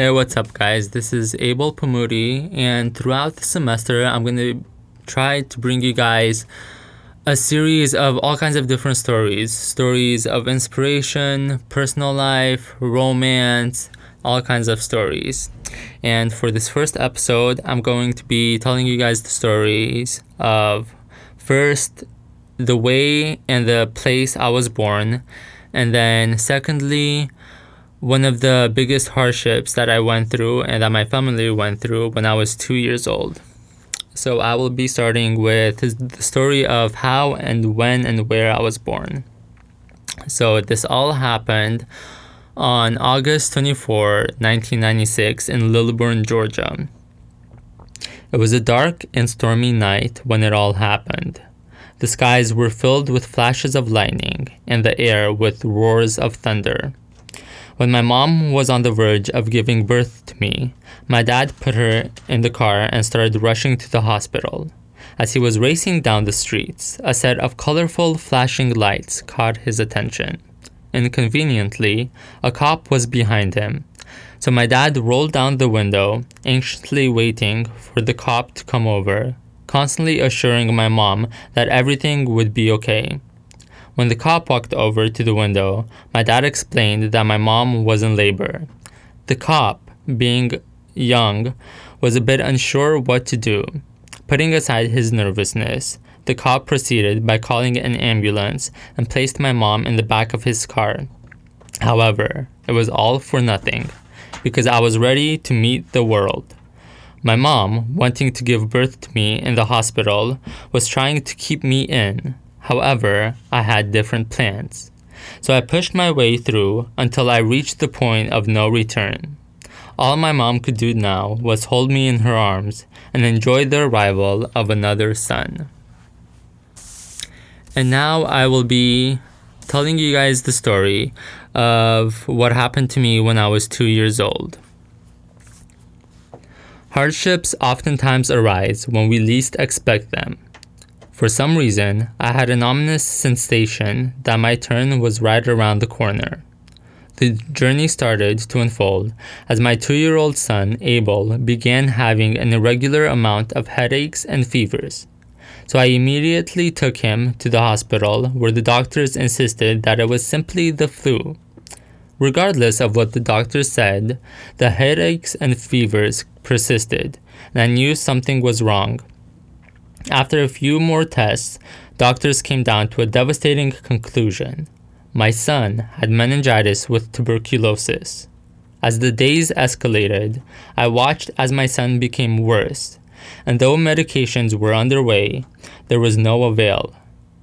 Hey, what's up, guys? This is Abel Pamudi, and throughout the semester, I'm going to try to bring you guys a series of all kinds of different stories stories of inspiration, personal life, romance, all kinds of stories. And for this first episode, I'm going to be telling you guys the stories of first, the way and the place I was born, and then secondly, one of the biggest hardships that I went through and that my family went through when I was two years old. So I will be starting with the story of how and when and where I was born. So this all happened on August 24, 1996, in Lilburn, Georgia. It was a dark and stormy night when it all happened. The skies were filled with flashes of lightning and the air with roars of thunder. When my mom was on the verge of giving birth to me, my dad put her in the car and started rushing to the hospital. As he was racing down the streets, a set of colorful flashing lights caught his attention. Inconveniently, a cop was behind him. So my dad rolled down the window, anxiously waiting for the cop to come over, constantly assuring my mom that everything would be okay. When the cop walked over to the window, my dad explained that my mom was in labor. The cop, being young, was a bit unsure what to do. Putting aside his nervousness, the cop proceeded by calling an ambulance and placed my mom in the back of his car. However, it was all for nothing, because I was ready to meet the world. My mom, wanting to give birth to me in the hospital, was trying to keep me in, However, I had different plans. So I pushed my way through until I reached the point of no return. All my mom could do now was hold me in her arms and enjoy the arrival of another son. And now I will be telling you guys the story of what happened to me when I was two years old. Hardships oftentimes arise when we least expect them. For some reason, I had an ominous sensation that my turn was right around the corner. The journey started to unfold as my two year old son, Abel, began having an irregular amount of headaches and fevers. So I immediately took him to the hospital where the doctors insisted that it was simply the flu. Regardless of what the doctors said, the headaches and fevers persisted, and I knew something was wrong. After a few more tests, doctors came down to a devastating conclusion. My son had meningitis with tuberculosis. As the days escalated, I watched as my son became worse, and though medications were underway, there was no avail.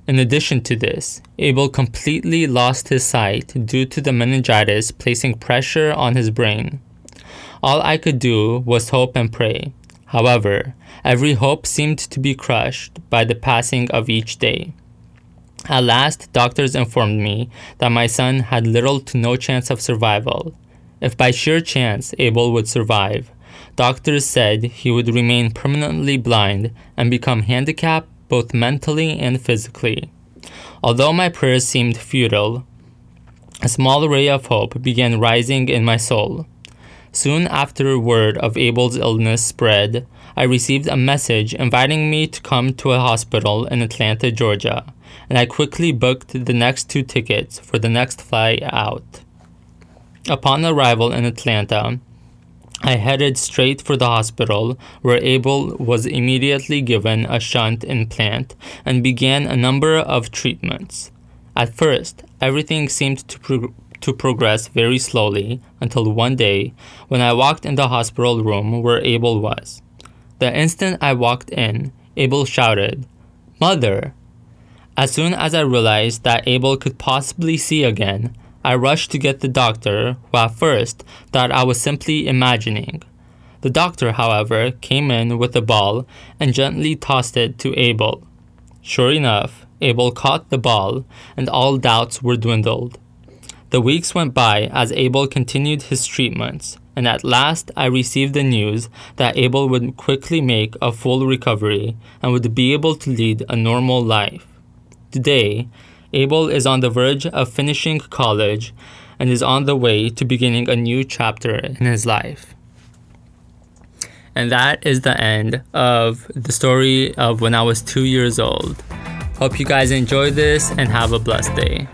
In addition to this, Abel completely lost his sight due to the meningitis placing pressure on his brain. All I could do was hope and pray. However, Every hope seemed to be crushed by the passing of each day. At last, doctors informed me that my son had little to no chance of survival. If by sheer chance Abel would survive, doctors said he would remain permanently blind and become handicapped both mentally and physically. Although my prayers seemed futile, a small ray of hope began rising in my soul. Soon after word of Abel's illness spread, I received a message inviting me to come to a hospital in Atlanta, Georgia, and I quickly booked the next two tickets for the next flight out. Upon arrival in Atlanta, I headed straight for the hospital, where Abel was immediately given a shunt implant and began a number of treatments. At first, everything seemed to, pro- to progress very slowly until one day when I walked in the hospital room where Abel was. The instant I walked in, Abel shouted, Mother! As soon as I realized that Abel could possibly see again, I rushed to get the doctor, who at first thought I was simply imagining. The doctor, however, came in with a ball and gently tossed it to Abel. Sure enough, Abel caught the ball, and all doubts were dwindled. The weeks went by as Abel continued his treatments, and at last I received the news that Abel would quickly make a full recovery and would be able to lead a normal life. Today, Abel is on the verge of finishing college and is on the way to beginning a new chapter in his life. And that is the end of the story of when I was two years old. Hope you guys enjoy this and have a blessed day.